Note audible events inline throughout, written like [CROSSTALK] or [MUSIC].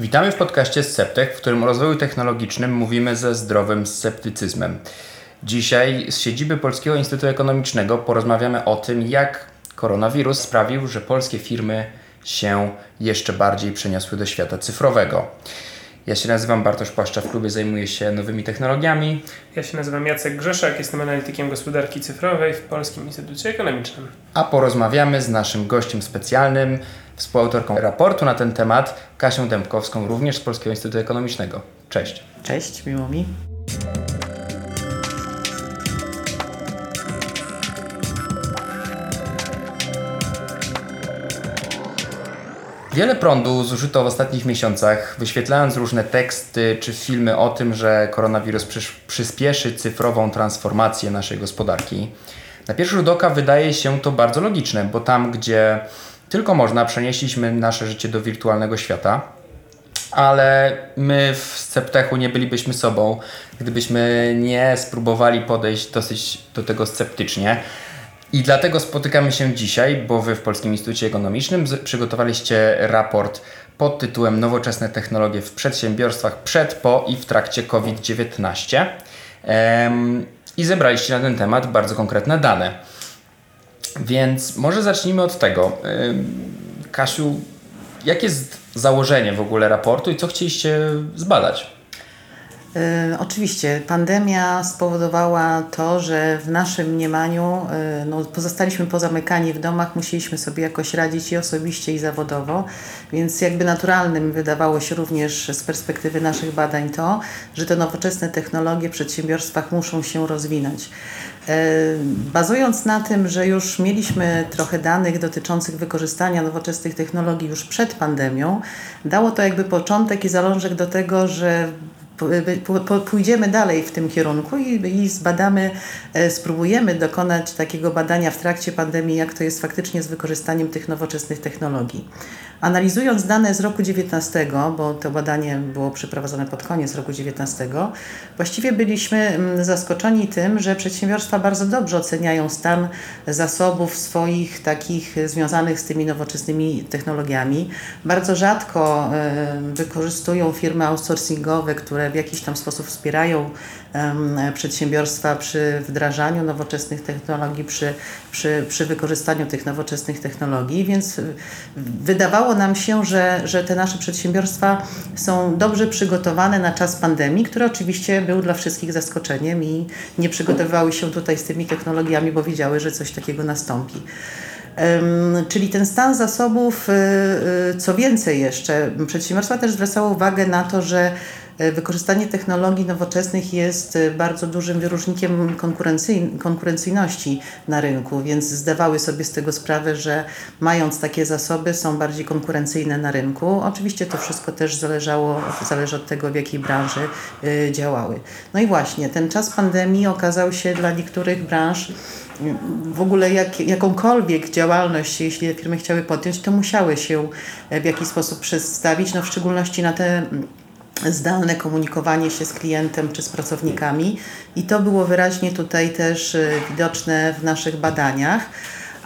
Witamy w podcaście Sceptek, w którym o rozwoju technologicznym mówimy ze zdrowym sceptycyzmem. Dzisiaj z siedziby Polskiego Instytutu Ekonomicznego porozmawiamy o tym, jak koronawirus sprawił, że polskie firmy się jeszcze bardziej przeniosły do świata cyfrowego. Ja się nazywam Bartosz Płaszcza, w klubie zajmuję się nowymi technologiami. Ja się nazywam Jacek Grzeszak, jestem analitykiem gospodarki cyfrowej w Polskim Instytucie Ekonomicznym. A porozmawiamy z naszym gościem specjalnym, współautorką raportu na ten temat, Kasią Dębkowską, również z Polskiego Instytutu Ekonomicznego. Cześć. Cześć, miło mi. Wiele prądu zużyto w ostatnich miesiącach, wyświetlając różne teksty czy filmy o tym, że koronawirus przyspieszy cyfrową transformację naszej gospodarki. Na pierwszy rzut oka wydaje się to bardzo logiczne, bo tam, gdzie tylko można, przenieśliśmy nasze życie do wirtualnego świata, ale my w Sceptechu nie bylibyśmy sobą, gdybyśmy nie spróbowali podejść dosyć do tego sceptycznie. I dlatego spotykamy się dzisiaj, bo Wy w Polskim Instytucie Ekonomicznym przygotowaliście raport pod tytułem Nowoczesne technologie w przedsiębiorstwach przed, po i w trakcie COVID-19. I zebraliście na ten temat bardzo konkretne dane. Więc może zacznijmy od tego. Kasiu, jakie jest założenie w ogóle raportu i co chcieliście zbadać? E, oczywiście, pandemia spowodowała to, że w naszym mniemaniu e, no, pozostaliśmy pozamykani w domach, musieliśmy sobie jakoś radzić i osobiście, i zawodowo, więc jakby naturalnym wydawało się również z perspektywy naszych badań to, że te nowoczesne technologie w przedsiębiorstwach muszą się rozwinąć. E, bazując na tym, że już mieliśmy trochę danych dotyczących wykorzystania nowoczesnych technologii już przed pandemią, dało to jakby początek i zalążek do tego, że pójdziemy dalej w tym kierunku i, i zbadamy, e, spróbujemy dokonać takiego badania w trakcie pandemii, jak to jest faktycznie z wykorzystaniem tych nowoczesnych technologii. Analizując dane z roku 19, bo to badanie było przeprowadzone pod koniec roku 19, właściwie byliśmy mm, zaskoczeni tym, że przedsiębiorstwa bardzo dobrze oceniają stan zasobów swoich takich związanych z tymi nowoczesnymi technologiami. Bardzo rzadko e, wykorzystują firmy outsourcingowe, które w jakiś tam sposób wspierają przedsiębiorstwa przy wdrażaniu nowoczesnych technologii, przy, przy, przy wykorzystaniu tych nowoczesnych technologii, więc wydawało nam się, że, że te nasze przedsiębiorstwa są dobrze przygotowane na czas pandemii, który oczywiście był dla wszystkich zaskoczeniem i nie przygotowywały się tutaj z tymi technologiami, bo wiedziały, że coś takiego nastąpi. Czyli ten stan zasobów, y, y, co więcej jeszcze, przedsiębiorstwa też zwracały uwagę na to, że wykorzystanie technologii nowoczesnych jest e, bardzo dużym wyróżnikiem konkurencyjności na rynku, więc zdawały sobie z tego sprawę, że mając takie zasoby są bardziej konkurencyjne na rynku. Oczywiście to wszystko też zależało, zależy od tego, w jakiej branży e, działały. No i właśnie, ten czas pandemii okazał się dla niektórych branż w ogóle jak, jakąkolwiek działalność, jeśli firmy chciały podjąć, to musiały się w jakiś sposób przedstawić, no w szczególności na te zdalne komunikowanie się z klientem czy z pracownikami i to było wyraźnie tutaj też y, widoczne w naszych badaniach.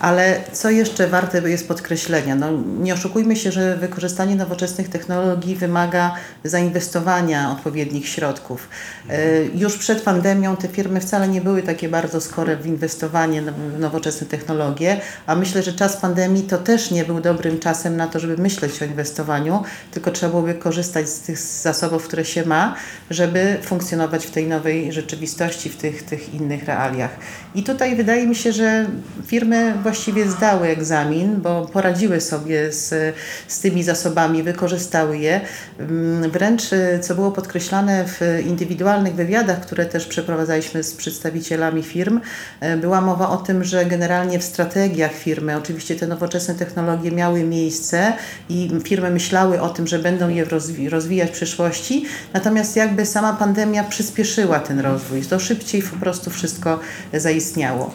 Ale co jeszcze warte jest podkreślenia? No, nie oszukujmy się, że wykorzystanie nowoczesnych technologii wymaga zainwestowania odpowiednich środków. E, już przed pandemią te firmy wcale nie były takie bardzo skore w inwestowanie w nowoczesne technologie, a myślę, że czas pandemii to też nie był dobrym czasem na to, żeby myśleć o inwestowaniu, tylko trzeba byłoby korzystać z tych zasobów, które się ma, żeby funkcjonować w tej nowej rzeczywistości, w tych, tych innych realiach. I tutaj wydaje mi się, że firmy właściwie zdały egzamin, bo poradziły sobie z, z tymi zasobami, wykorzystały je. Mm, wręcz, co było podkreślane w indywidualnych wywiadach, które też przeprowadzaliśmy z przedstawicielami firm, e, była mowa o tym, że generalnie w strategiach firmy, oczywiście te nowoczesne technologie miały miejsce i firmy myślały o tym, że będą je rozwijać w przyszłości, natomiast jakby sama pandemia przyspieszyła ten rozwój, to szybciej po prostu wszystko zaistniało.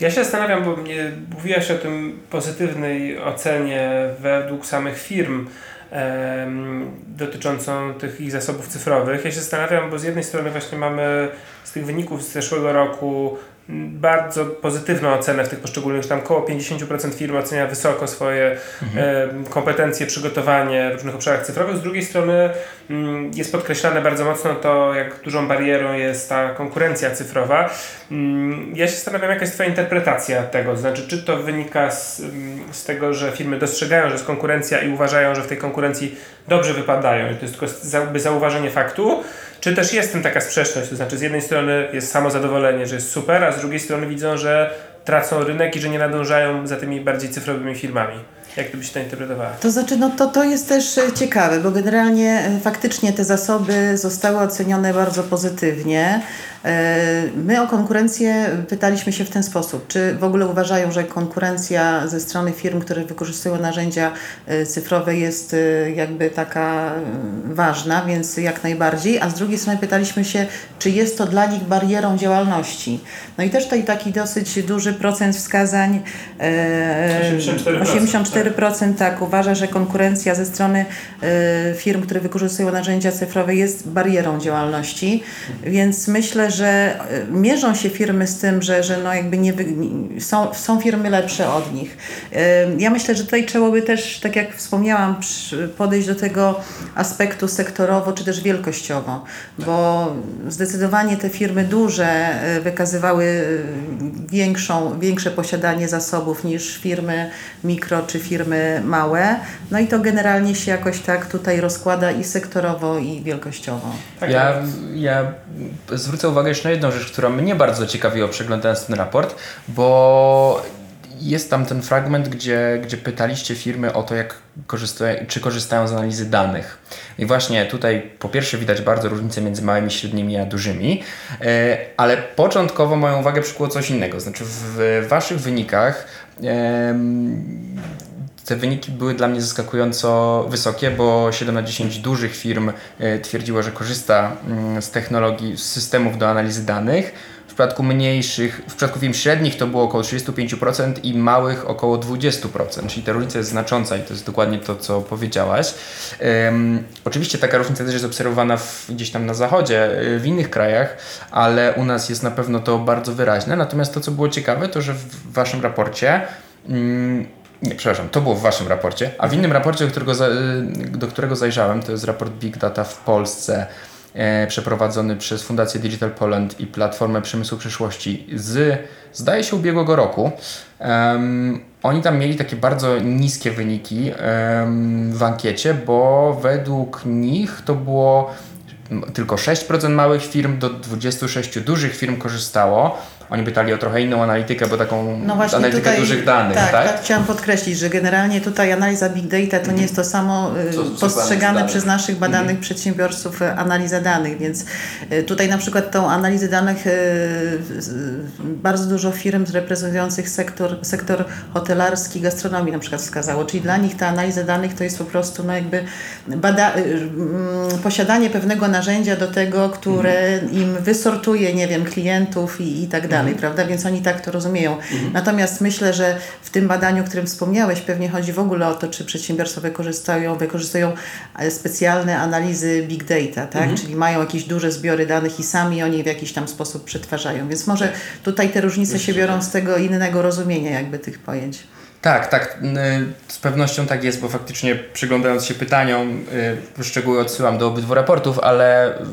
Ja się zastanawiam, bo nie mówiłaś o tym pozytywnej ocenie według samych firm dotyczącą tych ich zasobów cyfrowych. Ja się zastanawiam, bo z jednej strony właśnie mamy z tych wyników z zeszłego roku bardzo pozytywną ocenę w tych poszczególnych, tam około 50% firm ocenia wysoko swoje e, kompetencje, przygotowanie w różnych obszarach cyfrowych. Z drugiej strony mm, jest podkreślane bardzo mocno to, jak dużą barierą jest ta konkurencja cyfrowa. Mm, Ja się zastanawiam, jaka jest Twoja interpretacja tego, to znaczy, czy to wynika z, mm, z tego, że firmy dostrzegają, że jest konkurencja i uważają, że w tej konkurencji dobrze wypadają i to jest tylko zauważenie faktu, czy też jest tym taka sprzeczność, to znaczy z jednej strony jest samozadowolenie, że jest super, a z drugiej strony widzą, że tracą rynek i że nie nadążają za tymi bardziej cyfrowymi firmami. Jak ty byś to interpretowała? To znaczy, no to, to jest też e, ciekawe, bo generalnie e, faktycznie te zasoby zostały ocenione bardzo pozytywnie. E, My o konkurencję pytaliśmy się w ten sposób, czy w ogóle uważają, że konkurencja ze strony firm, które wykorzystują narzędzia cyfrowe jest jakby taka ważna, więc jak najbardziej, a z drugiej strony pytaliśmy się, czy jest to dla nich barierą działalności. No i też tutaj taki dosyć duży procent wskazań, e, 84%, 84% tak uważa, że konkurencja ze strony e, firm, które wykorzystują narzędzia cyfrowe jest barierą działalności, więc myślę, że e, mierzą się firmy z tym, że, że no jakby nie, są, są firmy lepsze od nich. E, Ja myślę, że tutaj trzeba by też, tak jak wspomniałam, podejść do tego aspektu sektorowo czy też wielkościowo, bo zdecydowanie te firmy duże wykazywały większą, większe posiadanie zasobów niż firmy mikro czy firmy małe. No i to generalnie się jakoś tak tutaj rozkłada i sektorowo i wielkościowo. Tak, Ja, ja zwrócę uwagę jeszcze na jedną rzecz, która mnie bardzo ciekawiła przeglądając ten raport, bo jest tam ten fragment, gdzie, gdzie pytaliście firmy o to, jak korzystają, czy korzystają z analizy danych. I właśnie tutaj po pierwsze widać bardzo różnicę między małymi, średnimi a dużymi, e, ale początkowo moją uwagę przykuło coś innego. Znaczy w waszych wynikach te wyniki były dla mnie zaskakująco wysokie, bo 7 na 10 dużych firm e, twierdziło, że korzysta mm, z technologii, z systemów do analizy danych. W przypadku mniejszych, w przypadku firm średnich to było około 35% i małych około 20%, czyli ta różnica jest znacząca i to jest dokładnie to, co powiedziałaś. Em, oczywiście taka różnica też jest obserwowana w, gdzieś tam na zachodzie, y, w innych krajach, ale u nas jest na pewno to bardzo wyraźne. Natomiast to, co było ciekawe, to że w waszym raporcie mm, nie, przepraszam, to było w waszym raporcie, a w innym raporcie, do którego, za, y, do którego zajrzałem, to jest raport Big Data w Polsce, e, przeprowadzony przez Fundację Digital Poland i Platformę Przemysłu Przyszłości z, zdaje się, ubiegłego roku. Em, oni tam mieli takie bardzo niskie wyniki em, w ankiecie, bo według nich to było tylko 6% małych firm do 26 dużych firm korzystało. Oni pytali o trochę inną analitykę, bo taką No właśnie analitykę tutaj, dużych danych, tak, tak? tak? chciałam podkreślić, że generalnie tutaj analiza big data to nie jest to samo y, Co- postrzegane przez naszych badanych przedsiębiorców y, analiza danych, więc y, tutaj na przykład tą analizę danych bardzo dużo firm reprezentujących sektor, sektor hotelarski, gastronomii na przykład wskazało, czyli dla nich ta analiza danych to jest po prostu no jakby bada, mm, posiadanie pewnego narzędzia do tego, które im wysortuje, nie wiem, klientów i, i tak dalej, prawda? Więc oni tak to rozumieją. Natomiast myślę, że w tym badaniu, o którym wspomniałeś, pewnie chodzi w ogóle o to, czy przedsiębiorstwa wykorzystają, wykorzystują e, specjalne analizy big data, tak? Czyli mają jakieś duże zbiory danych i sami oni w jakiś tam sposób przetwarzają. Więc może tutaj te różnice się biorą z tego innego rozumienia jakby tych pojęć. Tak, tak, y, z pewnością tak jest, bo faktycznie przyglądając się pytaniom, y, szczegóły odsyłam do obydwu raportów, ale y,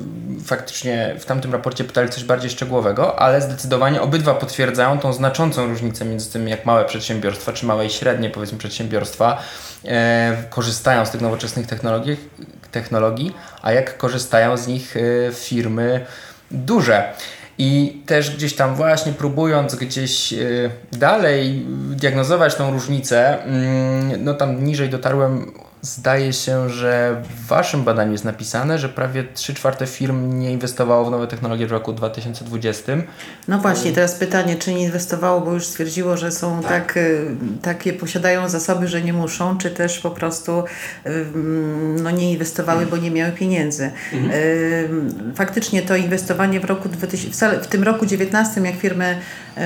faktycznie w tamtym raporcie pytali coś bardziej szczegółowego, ale zdecydowanie obydwa potwierdzają tą znaczącą różnicę między tym, jak małe przedsiębiorstwa, czy małe i średnie powiedzmy przedsiębiorstwa korzystają z tych nowoczesnych technologii, technologii, a jak korzystają z nich firmy duże. I też gdzieś tam właśnie próbując gdzieś y, dalej diagnozować tą różnicę, mm, no tam niżej dotarłem, zdaje się, że w Waszym badaniu jest napisane, że prawie 3 czwarte firm nie inwestowało w nowe technologie w roku 2020. No właśnie, teraz pytanie, czy nie inwestowało, bo już stwierdziło, że są tak, y, takie, posiadają zasoby, że nie muszą, czy też po prostu ym, no nie inwestowały, bo nie miały pieniędzy. Ym, Faktycznie to inwestowanie w roku 2000, wcale w tym roku 19, jak firmy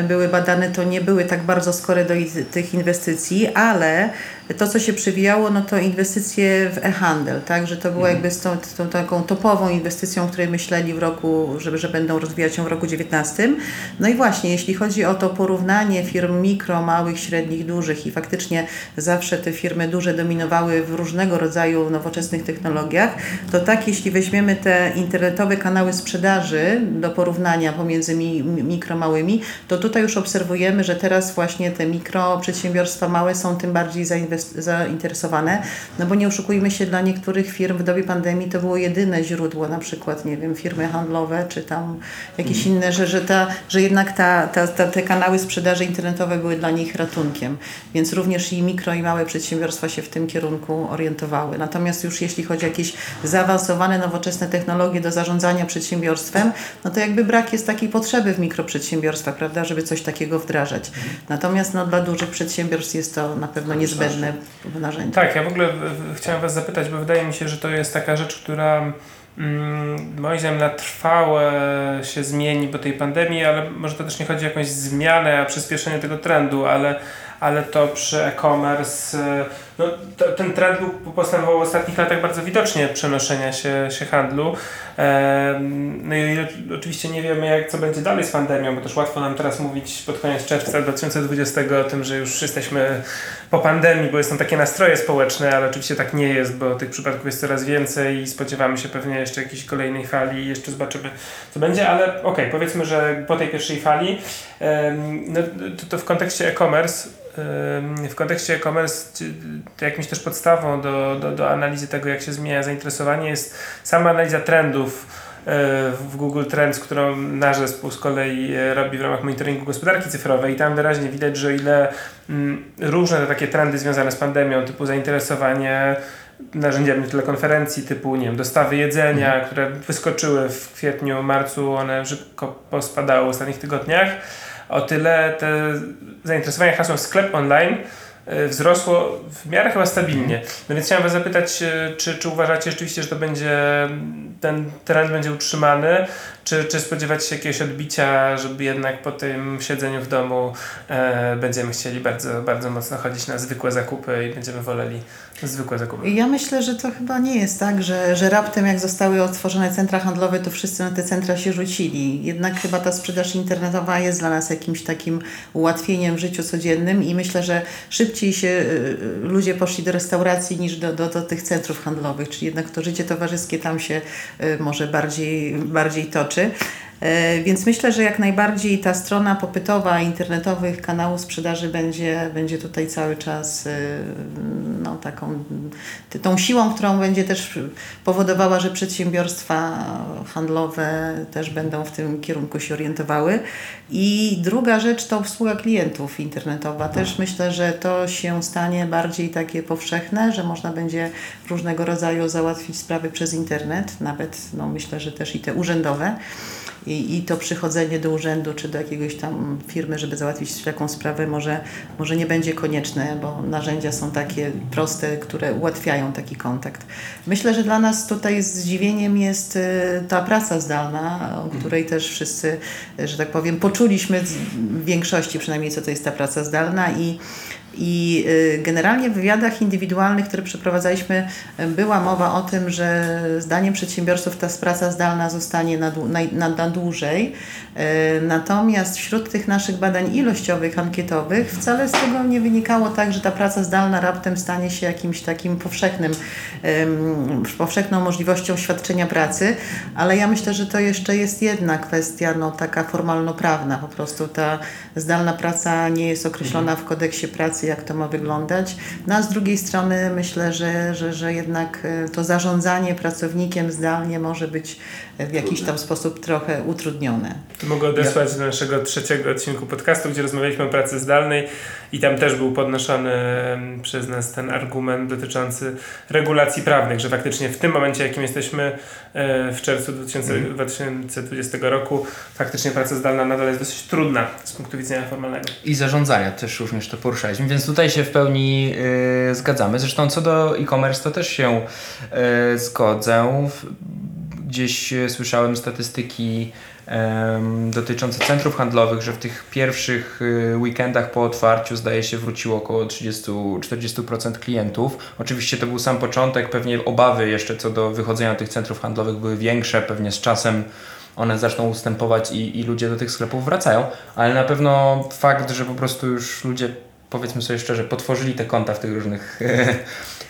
były badane, to nie były tak bardzo skore do tych inwestycji, ale to, co się przewijało, no to inwestycje w e-handel, tak, że to była jakby z tą, tą taką topową inwestycją, o której myśleli w roku, że, że będą rozwijać ją w roku 19. No i właśnie, jeśli chodzi o to porównanie firm mikro, małych, średnich, dużych i faktycznie zawsze te firmy duże dominowały w różnego rodzaju nowoczesnych technologiach, to tak, jeśli weźmiemy te internetowe kanały sprzedaży do porównania pomiędzy mi, mi- mikro, małymi, to tutaj już obserwujemy, że teraz właśnie te mikro przedsiębiorstwa małe są tym bardziej zainteresowane, no bo nie oszukujmy się, dla niektórych firm w dobie pandemii to było jedyne źródło, na przykład, nie wiem, firmy handlowe, czy tam jakieś inne, że, że, ta, że jednak ta, ta, ta, te kanały sprzedaży internetowe były dla nich ratunkiem, więc również i mikro i małe przedsiębiorstwa się w tym kierunku orientowały. Natomiast już jeśli chodzi o jakieś zaawansowane, nowoczesne technologie do zarządzania przedsiębiorstwem, no to jakby brak jest takiej potrzeby w mikroprzedsiębiorstwach, prawda, żeby coś takiego wdrażać. Natomiast no, dla dużych przedsiębiorstw jest to na pewno niezbędne narzędzie. Tak, ja w ogóle chciałem Was zapytać, bo wydaje mi się, że to jest taka rzecz, która mm, moim zdaniem na trwałe się zmieni po tej pandemii, ale może to też nie chodzi o jakąś zmianę, a przyspieszenie tego trendu, ale, ale to przy e-commerce, no, to, ten trend był postępował w ostatnich latach bardzo widocznie przenoszenia się, się handlu. No i oczywiście nie wiemy, jak co będzie dalej z pandemią, bo też łatwo nam teraz mówić pod koniec czerwca 2020 o tym, że już jesteśmy po pandemii, bo są takie nastroje społeczne, ale oczywiście tak nie jest, bo tych przypadków jest coraz więcej i spodziewamy się pewnie jeszcze jakiejś kolejnej fali i jeszcze zobaczymy, co będzie, ale okej, powiedzmy, że po tej pierwszej fali, no, to, to w kontekście e-commerce, w kontekście e-commerce jakimś też podstawą do, do, do analizy tego, jak się zmienia zainteresowanie jest sama analiza trendów e, w Google Trends, którą nasz zespół z kolei e, robi w ramach monitoringu gospodarki cyfrowej. I tam wyraźnie widać, że ile mm, różne te takie trendy związane z pandemią, typu zainteresowanie narzędziami telekonferencji, typu nie wiem, dostawy jedzenia, które wyskoczyły w kwietniu, marcu, one szybko pospadały w ostatnich tygodniach, o tyle te zainteresowanie hasłem sklep online wzrosło w miarę chyba stabilnie. No więc chciałem Was zapytać, e, czy, czy uważacie rzeczywiście, że to będzie, ten trend będzie utrzymany, czy, czy spodziewacie się jakiegoś odbicia, żeby jednak po tym siedzeniu w domu e, będziemy chcieli bardzo, bardzo mocno chodzić na zwykłe zakupy i będziemy woleli zwykłe zakupy? Ja myślę, że to chyba nie jest tak, że, że raptem jak zostały otworzone centra handlowe, to wszyscy na te centra się rzucili. Jednak chyba ta sprzedaż internetowa jest dla nas jakimś takim ułatwieniem w życiu codziennym i myślę, że szybciej się y, ludzie poszli do restauracji niż do, do, do tych centrów handlowych, czyli jednak to życie towarzyskie tam się y, może bardziej, bardziej toczy. E, Więc myślę, że jak najbardziej ta strona popytowa internetowych kanałów sprzedaży będzie, będzie tutaj cały czas taką tą siłą, którą będzie też powodowała, że przedsiębiorstwa handlowe też będą w tym kierunku się orientowały. I druga rzecz to obsługa klientów internetowa. Też myślę, że to się stanie bardziej takie powszechne, że można będzie różnego rodzaju załatwić sprawy przez internet, nawet no, myślę, że też i te urzędowe. I, I to przychodzenie do urzędu czy do jakiegoś tam firmy, żeby załatwić taką sprawę, może, może nie będzie konieczne, bo narzędzia są takie proste, które ułatwiają taki kontakt. Myślę, że dla nas tutaj zdziwieniem jest y, ta praca zdalna, o której też wszyscy, że tak powiem, poczuliśmy w większości przynajmniej, co to jest ta praca zdalna i i y, generalnie w wywiadach indywidualnych, które przeprowadzaliśmy, y, była mowa o tym, że zdaniem przedsiębiorców ta praca zdalna zostanie na, na, na, dłużej. Y, Natomiast wśród tych naszych badań ilościowych, ankietowych, wcale z tego nie wynikało tak, że ta praca zdalna raptem stanie się jakimś takim powszechnym, ym, powszechną możliwością świadczenia pracy, ale ja myślę, że to jeszcze jest jedna kwestia, no taka formalno-prawna. Po prostu ta zdalna praca nie jest określona w kodeksie pracy, jak to ma wyglądać. No a z drugiej strony myślę, że, że, że jednak e, to zarządzanie pracownikiem zdalnie może być w jakiś tam sposób trochę utrudnione. Mogę odesłać do naszego trzeciego odcinku podcastu, gdzie rozmawialiśmy o pracy zdalnej i tam też był podnoszony przez nas ten argument dotyczący regulacji prawnych, że faktycznie w tym momencie, jakim jesteśmy e, w czerwcu 2000, 2020 roku, faktycznie praca zdalna nadal jest dosyć trudna z punktu widzenia formalnego. I zarządzania też również to poruszaliśmy, więc tutaj się w pełni y, zgadzamy. Zresztą co do e-commerce to też się y, zgodzę. W- Gdzieś y, słyszałem statystyki dotyczące centrów handlowych, że w tych pierwszych y, weekendach po otwarciu zdaje się wróciło około 30-40% klientów. Oczywiście to był sam początek, pewnie obawy jeszcze co do wychodzenia tych centrów handlowych były większe, pewnie z czasem one zaczną ustępować i, i ludzie do tych sklepów wracają, ale na pewno fakt, że po prostu już ludzie, powiedzmy sobie szczerze, potworzyli te konta w tych różnych e, [LAUGHS]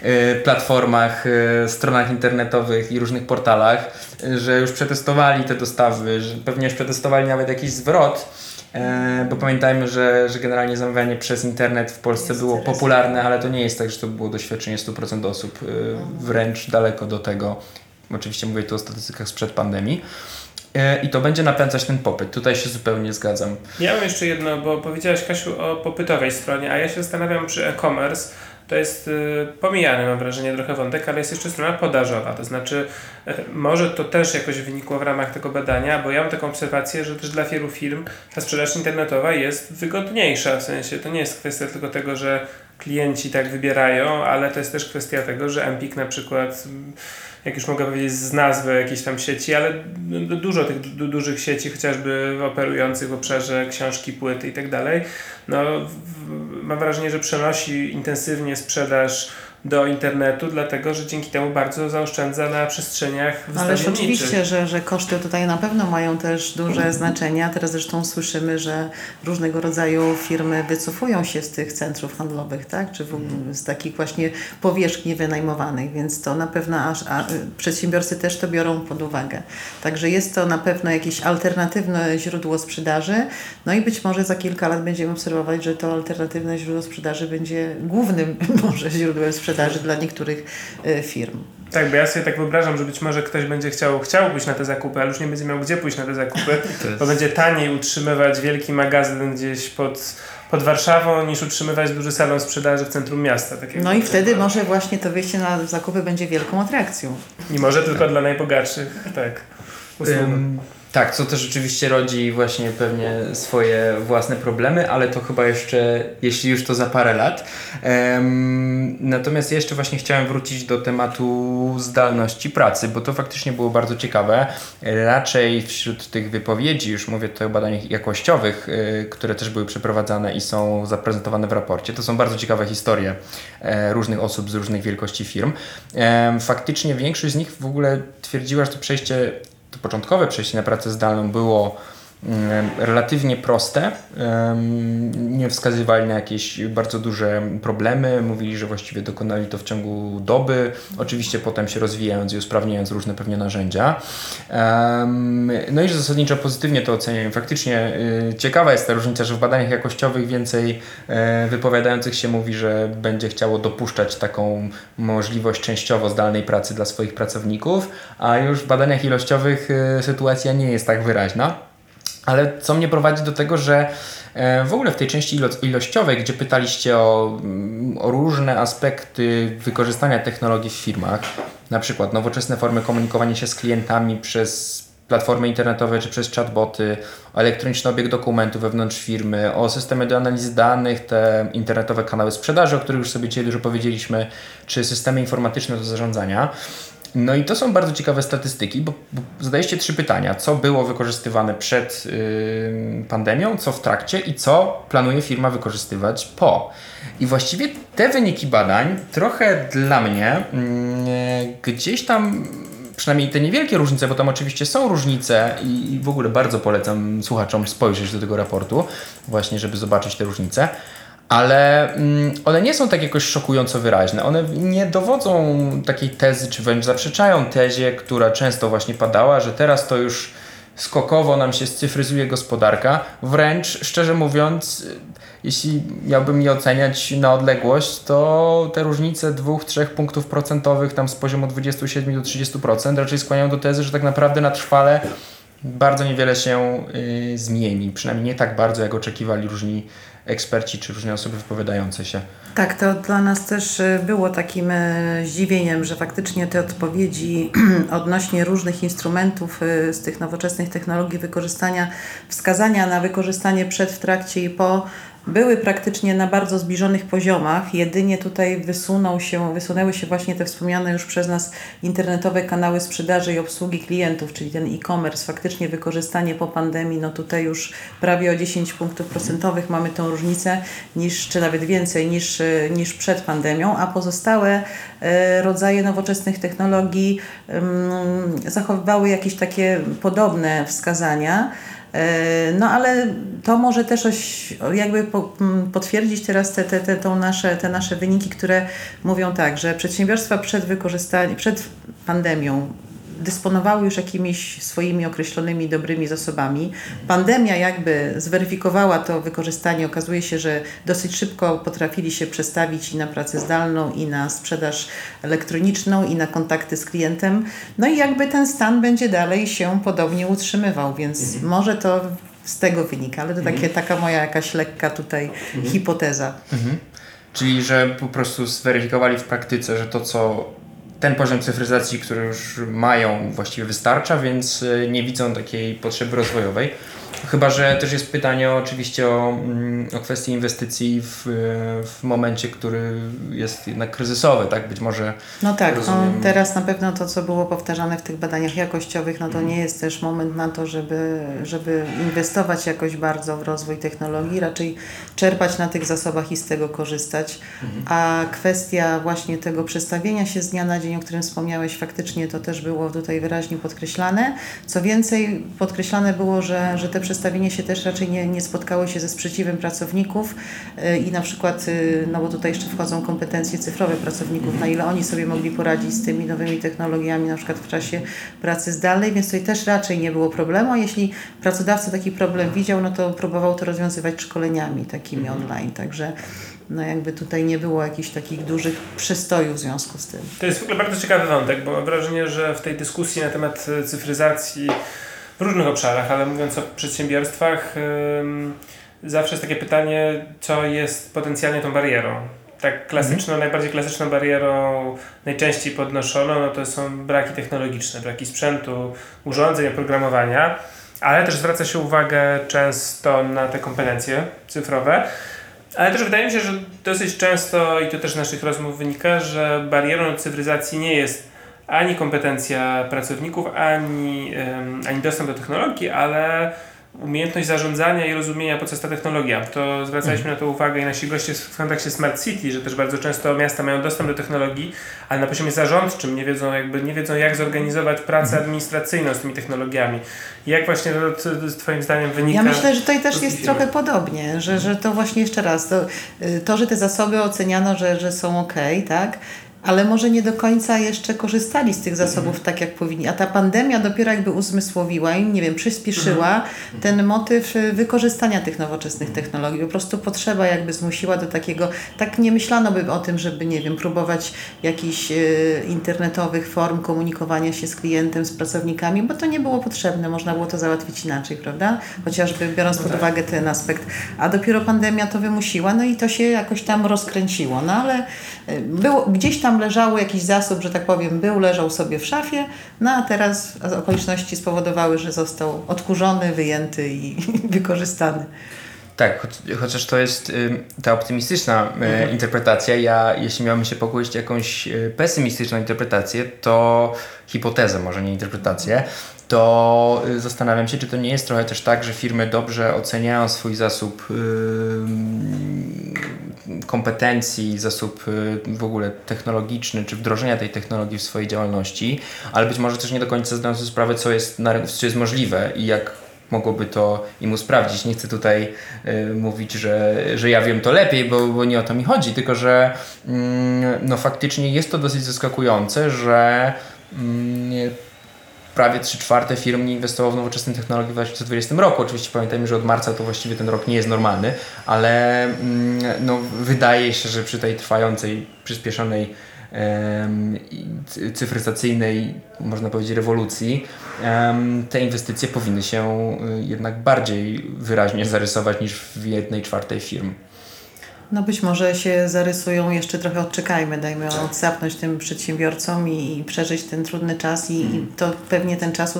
platformach, e, stronach internetowych i różnych portalach, że już przetestowali te dostawy, że pewnie już przetestowali nawet jakiś zwrot, e, bo pamiętajmy, że, że generalnie zamawianie przez internet w Polsce było popularne, ale to nie jest tak, że to było doświadczenie 100% osób, e, wręcz daleko do tego. Oczywiście mówię tu o statystykach sprzed pandemii. E, I to będzie napędzać ten popyt. Tutaj się zupełnie zgadzam. Ja mam jeszcze jedno, bo powiedziałaś Kasiu o popytowej stronie, a ja się zastanawiam przy e-commerce. To jest y, pomijany, mam wrażenie, trochę wątek, ale jest jeszcze strona podażowa. To znaczy, y, może to też jakoś wynikło w ramach tego badania, bo ja mam taką obserwację, że też dla wielu firm ta sprzedaż internetowa jest wygodniejsza. W sensie to nie jest kwestia tylko tego, że klienci tak wybierają, ale to jest też kwestia tego, że Empik na przykład, mm, jak już mogę powiedzieć z nazwy jakiejś tam sieci, ale du- dużo tych du- dużych sieci, chociażby operujących w obszarze książki, płyty i tak dalej, no mam wrażenie, że przenosi intensywnie sprzedaż do internetu, dlatego że dzięki temu bardzo zaoszczędza na przestrzeniach Ależ wystawienniczych. oczywiście, że, że koszty tutaj na pewno mają też duże znaczenie. a Teraz zresztą słyszymy, że różnego rodzaju firmy wycofują się z tych centrów handlowych, tak? czy w, z takich właśnie powierzchni wynajmowanych, więc to na pewno aż a, y, przedsiębiorcy też to biorą pod uwagę. Także jest to na pewno jakieś alternatywne źródło sprzedaży. No i być może za kilka lat będziemy obserwować, że to alternatywne źródło sprzedaży będzie głównym [LAUGHS] może źródłem sprzedaży dla niektórych y, firm. Tak, bo ja sobie tak wyobrażam, że być może ktoś będzie chciał, chciał pójść na te zakupy, ale już nie będzie miał gdzie pójść na te zakupy, [LAUGHS] bo będzie taniej utrzymywać wielki magazyn gdzieś pod, pod Warszawą, niż utrzymywać duży salon sprzedaży w centrum miasta. Tak No i wtedy może właśnie to wyjście na zakupy będzie wielką atrakcją. I może tylko dla najbogatszych, tak. usługą. Ym, tak, co też oczywiście rodzi właśnie pewnie swoje własne problemy, ale to chyba jeszcze, jeśli już to za parę lat. Em, natomiast jeszcze właśnie chciałem wrócić do tematu zdalności pracy, bo to faktycznie było bardzo ciekawe. Raczej wśród tych wypowiedzi, już mówię tutaj o badaniach jakościowych, y, które też były przeprowadzane i są zaprezentowane w raporcie, to są bardzo ciekawe historie e, różnych osób z różnych wielkości firm. Em, faktycznie większość z nich w ogóle twierdziła, że to przejście to początkowe przejście na pracę zdalną było relatywnie proste. Nie wskazywali na jakieś bardzo duże problemy. Mówili, że właściwie dokonali to w ciągu doby. Oczywiście potem się rozwijając i usprawniając różne pewnie narzędzia. No i że zasadniczo pozytywnie to oceniają. Faktycznie y, ciekawa jest ta różnica, że w badaniach jakościowych więcej e, wypowiadających się mówi, że będzie chciało dopuszczać taką możliwość częściowo zdalnej pracy dla swoich pracowników, a już w badaniach ilościowych e, sytuacja nie jest tak wyraźna. Ale co mnie prowadzi do tego, że e, w ogóle w tej części ilo- ilościowej, gdzie pytaliście o, mm, o różne aspekty wykorzystania technologii w firmach, na przykład nowoczesne formy komunikowania się z klientami przez platformy internetowe czy przez chatboty, o elektroniczny obieg dokumentów wewnątrz firmy, o systemy do analizy danych, te internetowe kanały sprzedaży, o których już sobie dzisiaj dużo powiedzieliśmy, czy systemy informatyczne do zarządzania. No i to są bardzo ciekawe statystyki, bo, bo zadaliście trzy pytania. Co było wykorzystywane przed yy, pandemią, co w trakcie i co planuje firma wykorzystywać po. I właściwie te wyniki badań trochę dla mnie yy, gdzieś tam przynajmniej te niewielkie różnice, bo tam oczywiście są różnice i w ogóle bardzo polecam słuchaczom spojrzeć do tego raportu, właśnie żeby zobaczyć te różnice. Ale mm, one nie są tak jakoś szokująco wyraźne. One nie dowodzą takiej tezy, czy wręcz zaprzeczają tezie, która często właśnie padała, że teraz to już skokowo nam się scyfryzuje gospodarka. Wręcz, szczerze mówiąc, y, jeśli miałbym je oceniać na odległość, to te różnice dwóch, trzech punktów procentowych tam z poziomu 27 do 30% raczej skłaniają do tezy, że tak naprawdę na trwale bardzo niewiele się y, zmieni. Przynajmniej nie tak bardzo, jak oczekiwali różni eksperci czy różne osoby wypowiadające się. Tak, to dla nas też y, było takim y, zdziwieniem, że faktycznie te odpowiedzi [CLEARS THROAT] odnośnie różnych instrumentów y, z tych nowoczesnych technologii wykorzystania, wskazania na wykorzystanie przed, w trakcie i po były praktycznie na bardzo zbliżonych poziomach. Jedynie tutaj wysunął się, wysunęły się właśnie te wspomniane już przez nas internetowe kanały sprzedaży i obsługi klientów, czyli ten e-commerce, faktycznie wykorzystanie po pandemii, no tutaj już prawie o 10 punktów procentowych mamy tą różnicę, niż, czy nawet więcej niż, niż przed pandemią, a pozostałe e, rodzaje nowoczesnych technologii zachowywały jakieś takie podobne wskazania. E, no ale to może też oś, jakby potwierdzić teraz te, te, te, tą nasze, te nasze wyniki, które mówią tak, że przedsiębiorstwa przed wykorzystaniem, przed pandemią dysponowały już jakimiś swoimi określonymi dobrymi zasobami. Pandemia jakby zweryfikowała to wykorzystanie. Okazuje się, że dosyć szybko potrafili się przestawić i na pracę zdalną, i na sprzedaż elektroniczną, i na kontakty z klientem. No i jakby ten stan będzie dalej się podobnie utrzymywał, więc mhm. może to z tego wynika, ale to takie, mhm. taka moja jakaś lekka tutaj mhm. hipoteza. Mhm. Czyli, że po prostu zweryfikowali w praktyce, że to, co ten poziom cyfryzacji, który już mają, właściwie wystarcza, więc e, nie widzą takiej potrzeby rozwojowej. Chyba, że też jest pytanie oczywiście o, mm, o kwestię inwestycji w, w momencie, który jest jednak kryzysowy, tak? Być może. No tak, no teraz na pewno to, co było powtarzane w tych badaniach jakościowych, no to mhm. nie jest też moment na to, żeby, żeby inwestować jakoś bardzo w rozwój technologii, raczej czerpać na tych zasobach i z tego korzystać. Mhm. A kwestia właśnie tego przestawienia się z dnia na dzień, o którym wspomniałeś, faktycznie to też było tutaj wyraźnie podkreślane. Co więcej, podkreślane było, że, że te przestawienie się też raczej nie, nie spotkało się ze sprzeciwem pracowników y, i na przykład, y, no bo tutaj jeszcze wchodzą kompetencje cyfrowe pracowników, na ile oni sobie mogli poradzić z tymi nowymi technologiami, na przykład w czasie pracy zdalnej, więc tutaj też raczej nie było problemu, a jeśli pracodawca taki problem widział, no to próbował to rozwiązywać szkoleniami takimi mhm. online, także no jakby tutaj nie było jakichś takich dużych przystojów w związku z tym. To jest w ogóle bardzo ciekawy wątek, bo mam wrażenie, że w tej dyskusji na temat cyfryzacji w różnych obszarach, ale mówiąc o przedsiębiorstwach, zawsze jest takie pytanie, co jest potencjalnie tą barierą. Tak klasyczną, mhm. najbardziej klasyczną barierą, najczęściej podnoszoną, no to są braki technologiczne, braki sprzętu, urządzeń, oprogramowania, ale też zwraca się uwagę często na te kompetencje cyfrowe. Ale też wydaje mi się, że dosyć często, i to też z naszych rozmów wynika, że barierą cyfryzacji nie jest ani kompetencja pracowników, ani, ani dostęp do technologii, ale umiejętność zarządzania i rozumienia, po co jest ta technologia. To zwracaliśmy mm. na to uwagę i nasi goście w kontekście Smart City, że też bardzo często miasta mają dostęp do technologii, ale na poziomie zarządczym nie wiedzą, jakby, nie wiedzą jak zorganizować pracę mm. administracyjną z tymi technologiami. Jak właśnie to, to, to Twoim zdaniem wynika? Ja myślę, że tutaj też jest trochę podobnie, że, że to właśnie jeszcze raz, to, y, to że te zasoby oceniano, że, że są ok, tak? Ale może nie do końca jeszcze korzystali z tych zasobów mhm. tak, jak powinni. A ta pandemia dopiero jakby uzmysłowiła im, nie wiem, przyspieszyła mhm. ten motyw y, wykorzystania tych nowoczesnych technologii. Po prostu potrzeba jakby zmusiła do takiego, tak nie myślano by o tym, żeby, nie wiem, próbować jakichś y, internetowych form komunikowania się z klientem, z pracownikami, bo to nie było potrzebne, można było to załatwić inaczej, prawda? Chociażby biorąc no pod tak. uwagę ten aspekt. A dopiero pandemia to wymusiła, no i to się jakoś tam rozkręciło. No ale y, było, gdzieś tam tam leżało jakiś zasób, że tak powiem, był, leżał sobie w szafie, no a teraz okoliczności spowodowały, że został odkurzony, wyjęty i [LAUGHS] wykorzystany. Tak, chociaż to jest y, ta optymistyczna y, mhm. interpretacja. Ja, jeśli miałbym się pokusić jakąś y, pesymistyczną interpretację, to hipotezę, może nie interpretację, to zastanawiam się, czy to nie jest trochę też tak, że firmy dobrze oceniają swój zasób kompetencji, zasób w ogóle technologiczny, czy wdrożenia tej technologii w swojej działalności, ale być może też nie do końca zdają sobie sprawę, co jest, co jest możliwe i jak mogłoby to im usprawdzić. Nie chcę tutaj y, mówić, że, że ja wiem to lepiej, bo, bo nie o to mi chodzi, tylko że y, no faktycznie jest to dosyć zaskakujące, że y, prawie 3 czwarte firm nie inwestowało w nowoczesne technologie w 2020 roku. Oczywiście pamiętajmy, że od marca to właściwie ten rok nie jest normalny, ale mm, no, wydaje się, że przy tej trwającej, przyspieszonej cyfryzacyjnej, można powiedzieć, rewolucji, te inwestycje powinny się y, jednak bardziej wyraźnie zarysować niż w jednej czwartej firm. No być może się zarysują, jeszcze trochę odczekajmy, dajmy odsapnąć tym przedsiębiorcom i, i przeżyć ten trudny czas i, i to pewnie ten czas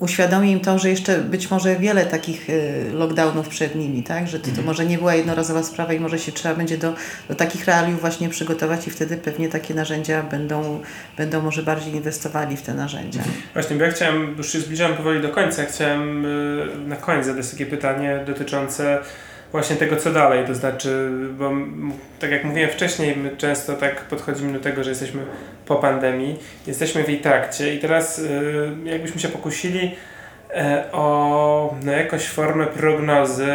uświadomi im to, że jeszcze być może wiele takich y, lockdownów przed nimi, tak? Że to, to może nie była jednorazowa sprawa i może się trzeba będzie do, do takich realiów właśnie przygotować i wtedy pewnie takie narzędzia będą, będą może bardziej inwestowali w te narzędzia. Właśnie, bo ja chciałem, już się zbliżam powoli do końca, chciałem y, na koniec zadać takie pytanie dotyczące właśnie tego, co dalej, to znaczy, bo tak jak mówiłem wcześniej, my często tak podchodzimy do tego, że jesteśmy po pandemii, jesteśmy w jej trakcie i teraz y, jakbyśmy się pokusili e, o no, jakąś formę prognozy,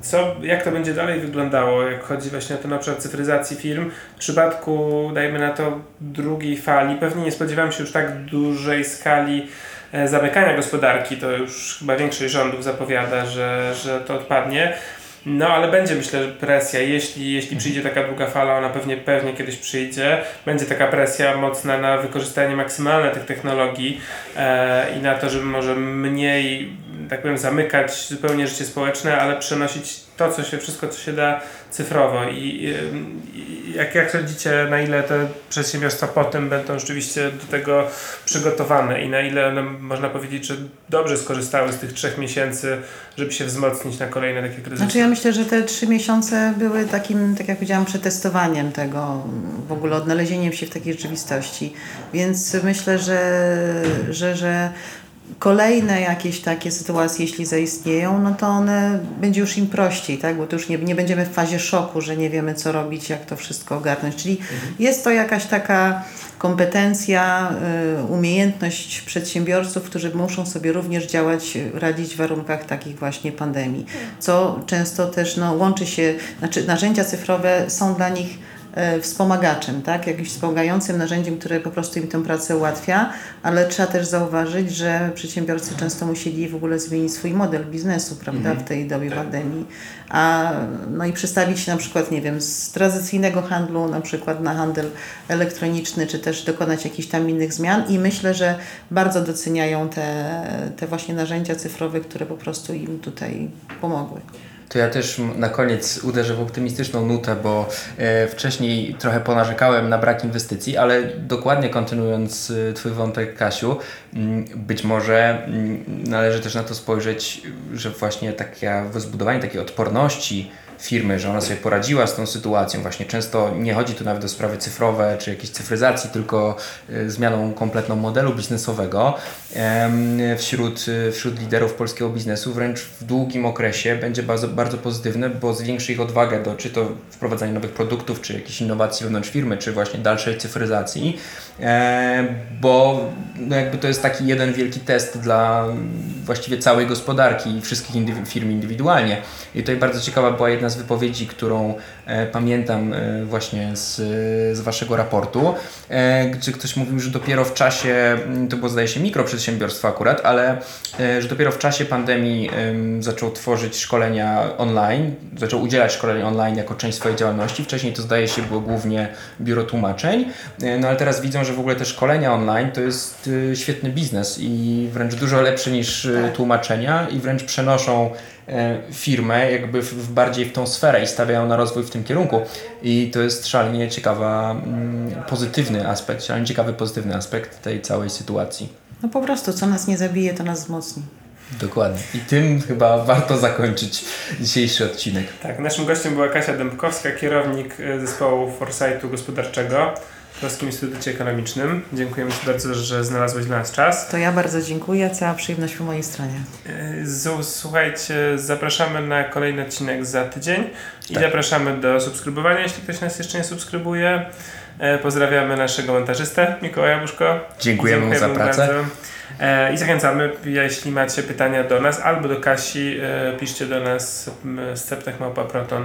co, jak to będzie dalej wyglądało, jak chodzi właśnie o ten obszar cyfryzacji firm. W przypadku, dajmy na to, drugiej fali, pewnie nie spodziewam się już tak dużej skali e, zamykania gospodarki, to już chyba większość rządów zapowiada, że, że to odpadnie. No, ale będzie myślę, presja, jeśli, jeśli przyjdzie taka długa fala, ona pewnie, pewnie kiedyś przyjdzie, będzie taka presja mocna na wykorzystanie maksymalne tych technologii e, i na to, żeby może mniej, tak powiem, zamykać zupełnie życie społeczne, ale przenosić to, co się, wszystko, co się da cyfrowo. I, i, jak, jak sądzicie, na ile te przedsiębiorstwa potem będą rzeczywiście do tego przygotowane i na ile one, można powiedzieć, że dobrze skorzystały z tych trzech miesięcy, żeby się wzmocnić na kolejne takie kryzysy? Znaczy ja myślę, że te trzy miesiące były takim, tak jak powiedziałam, przetestowaniem tego, w ogóle odnalezieniem się w takiej rzeczywistości. Więc myślę, że, że, że kolejne jakieś takie sytuacje, jeśli zaistnieją, no to one będzie już im prościej, tak? Bo to już nie, nie będziemy w fazie szoku, że nie wiemy co robić, jak to wszystko ogarnąć. Czyli jest to jakaś taka kompetencja, y, umiejętność przedsiębiorców, którzy muszą sobie również działać, radzić w warunkach takich właśnie pandemii, co często też no, łączy się, znaczy narzędzia cyfrowe są dla nich wspomagaczem, tak? jakimś wspomagającym narzędziem, które po prostu im tę pracę ułatwia, ale trzeba też zauważyć, że przedsiębiorcy często musieli w ogóle zmienić swój model biznesu, prawda, w tej dobie pandemii, a no i przestawić się na przykład, nie wiem, z tradycyjnego handlu na przykład na handel elektroniczny, czy też dokonać jakichś tam innych zmian i myślę, że bardzo doceniają te, te właśnie narzędzia cyfrowe, które po prostu im tutaj pomogły. To ja też na koniec uderzę w optymistyczną nutę, bo e, wcześniej trochę ponarzekałem na brak inwestycji, ale dokładnie kontynuując e, Twój wątek, Kasiu, mm, być może mm, należy też na to spojrzeć, że właśnie takie zbudowanie takiej odporności firmy, że ona sobie poradziła z tą sytuacją. Właśnie często nie chodzi tu nawet o sprawy cyfrowe czy jakiejś cyfryzacji, tylko e, zmianą kompletną modelu biznesowego. Wśród, e, wśród liderów polskiego biznesu wręcz w długim okresie będzie bardzo, bardzo pozytywne, bo zwiększy ich odwagę do czy to wprowadzania nowych produktów, czy jakichś innowacji wewnątrz firmy, czy właśnie dalszej cyfryzacji, e, bo no jakby to jest taki jeden wielki test dla właściwie całej gospodarki i wszystkich indywi- firm indywidualnie. I tutaj bardzo ciekawa była jedna z wypowiedzi, którą e, pamiętam e, właśnie z, z Waszego raportu, e, gdzie ktoś mówił, że dopiero w czasie, m, to było zdaje się mikroprzedsiębiorstwo akurat, ale że dopiero w czasie pandemii em, zaczął tworzyć szkolenia online, zaczął udzielać szkoleń online jako część swojej działalności. Wcześniej to zdaje się było głównie biuro tłumaczeń, no ale teraz widzą, że w ogóle te szkolenia online to jest świetny biznes i wręcz dużo lepszy niż e, tłumaczenia i wręcz przenoszą firmę jakby w, w bardziej w tą sferę i stawiają na rozwój w tym kierunku. I to jest szalenie ciekawa, mm, pozytywny aspekt, szalenie ciekawy pozytywny aspekt tej całej sytuacji. No po prostu, co nas nie zabije, to nas wzmocni. Dokładnie. I tym chyba warto zakończyć dzisiejszy odcinek. Tak, naszym gościem była Kasia Dębkowska, kierownik e, zespołu Foresightu Gospodarczego Polskim Instytucie Ekonomicznym. Dziękujemy Ci bardzo, że znalazłeś dla nas czas. To ja bardzo dziękuję, cała przyjemność po mojej stronie. Zu- Słuchajcie, zapraszamy na kolejny odcinek za tydzień i Tak. zapraszamy do subskrybowania, jeśli ktoś nas jeszcze nie subskrybuje. E, Pozdrawiamy naszego montażystę Mikołaja Buszko. Dziękujemy mu za pracę. bardzo. E, I zachęcamy, jeśli macie pytania do nas albo do Kasi, e, piszcie do nas sceptechmałpa.proton.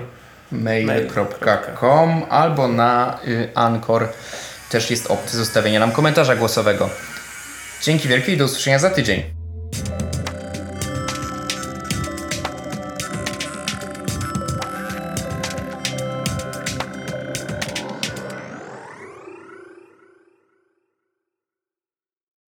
mail.com albo na y, Anchor też jest opcja zostawienia nam komentarza głosowego. Dzięki wielkie i do usłyszenia za tydzień.